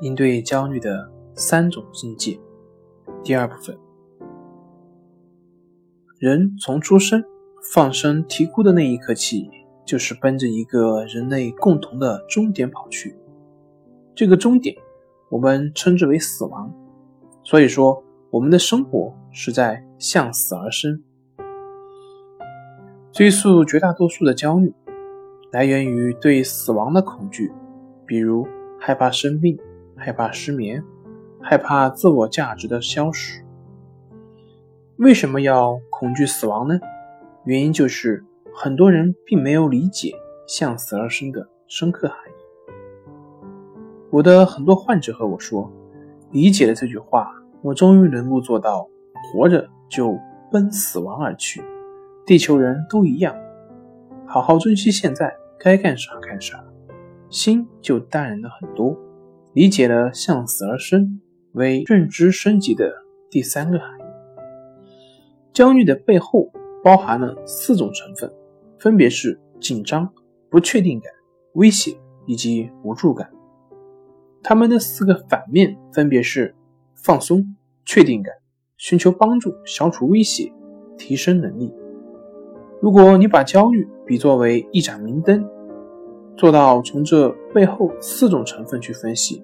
应对焦虑的三种境界。第二部分，人从出生放声啼哭的那一刻起，就是奔着一个人类共同的终点跑去。这个终点，我们称之为死亡。所以说，我们的生活是在向死而生。追溯绝大多数的焦虑。来源于对死亡的恐惧，比如害怕生病、害怕失眠、害怕自我价值的消失。为什么要恐惧死亡呢？原因就是很多人并没有理解“向死而生”的深刻含义。我的很多患者和我说，理解了这句话，我终于能够做到活着就奔死亡而去。地球人都一样。好好珍惜现在，该干啥干啥，心就淡然了很多。理解了向死而生为认知升级的第三个含义。焦虑的背后包含了四种成分，分别是紧张、不确定感、威胁以及无助感。他们的四个反面分别是放松、确定感、寻求帮助、消除威胁、提升能力。如果你把焦虑比作为一盏明灯，做到从这背后四种成分去分析，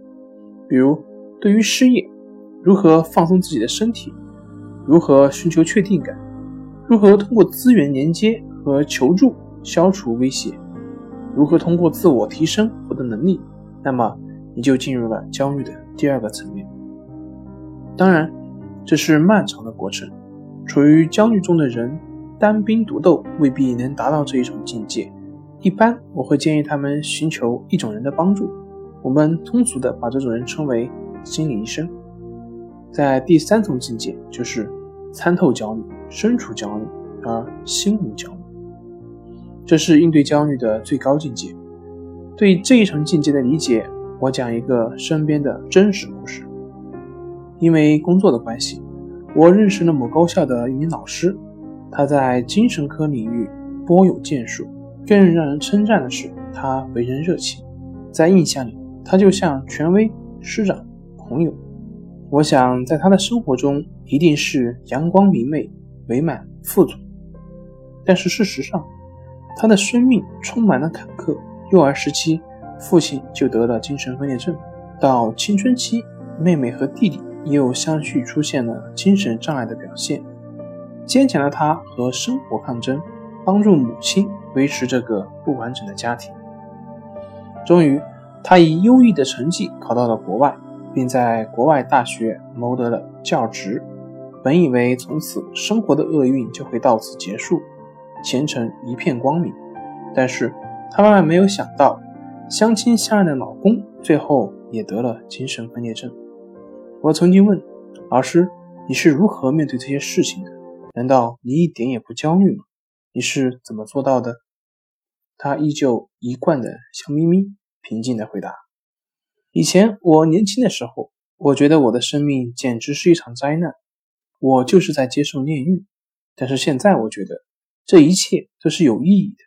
比如对于失业，如何放松自己的身体，如何寻求确定感，如何通过资源连接和求助消除威胁，如何通过自我提升获得能力，那么你就进入了焦虑的第二个层面。当然，这是漫长的过程，处于焦虑中的人。单兵独斗未必能达到这一种境界。一般我会建议他们寻求一种人的帮助，我们通俗的把这种人称为心理医生。在第三层境界，就是参透焦虑、身处焦虑而心无焦虑，这是应对焦虑的最高境界。对这一层境界的理解，我讲一个身边的真实故事。因为工作的关系，我认识了某高校的一名老师。他在精神科领域颇有建树，更让人称赞的是，他为人热情，在印象里，他就像权威、师长、朋友。我想，在他的生活中一定是阳光明媚、美满富足。但是事实上，他的生命充满了坎坷。幼儿时期，父亲就得了精神分裂症，到青春期，妹妹和弟弟又相续出现了精神障碍的表现。坚强的他和生活抗争，帮助母亲维持这个不完整的家庭。终于，他以优异的成绩考到了国外，并在国外大学谋得了教职。本以为从此生活的厄运就会到此结束，前程一片光明。但是，他万万没有想到，相亲相爱的老公最后也得了精神分裂症。我曾经问老师：“你是如何面对这些事情的？”难道你一点也不焦虑吗？你是怎么做到的？他依旧一贯的笑眯眯，平静的回答：“以前我年轻的时候，我觉得我的生命简直是一场灾难，我就是在接受炼狱。但是现在我觉得这一切都是有意义的。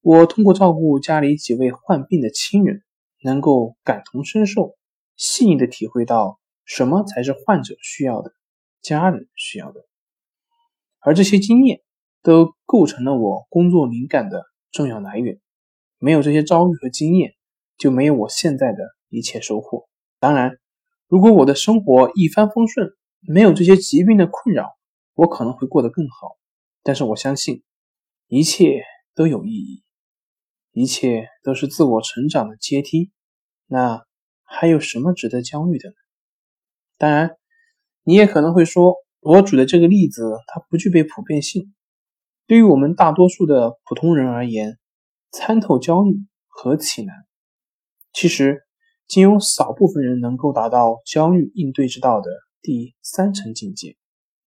我通过照顾家里几位患病的亲人，能够感同身受，细腻的体会到什么才是患者需要的，家人需要的。”而这些经验都构成了我工作灵感的重要来源。没有这些遭遇和经验，就没有我现在的一切收获。当然，如果我的生活一帆风顺，没有这些疾病的困扰，我可能会过得更好。但是我相信，一切都有意义，一切都是自我成长的阶梯。那还有什么值得焦虑的呢？当然，你也可能会说。我举的这个例子，它不具备普遍性。对于我们大多数的普通人而言，参透焦虑何其难！其实，仅有少部分人能够达到焦虑应对之道的第三层境界。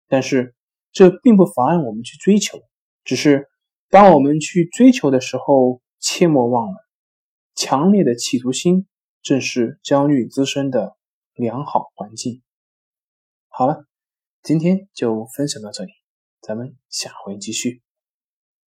但是，这并不妨碍我们去追求，只是当我们去追求的时候，切莫忘了，强烈的企图心正是焦虑滋生的良好环境。好了，今天就分享到这里，咱们下回继续。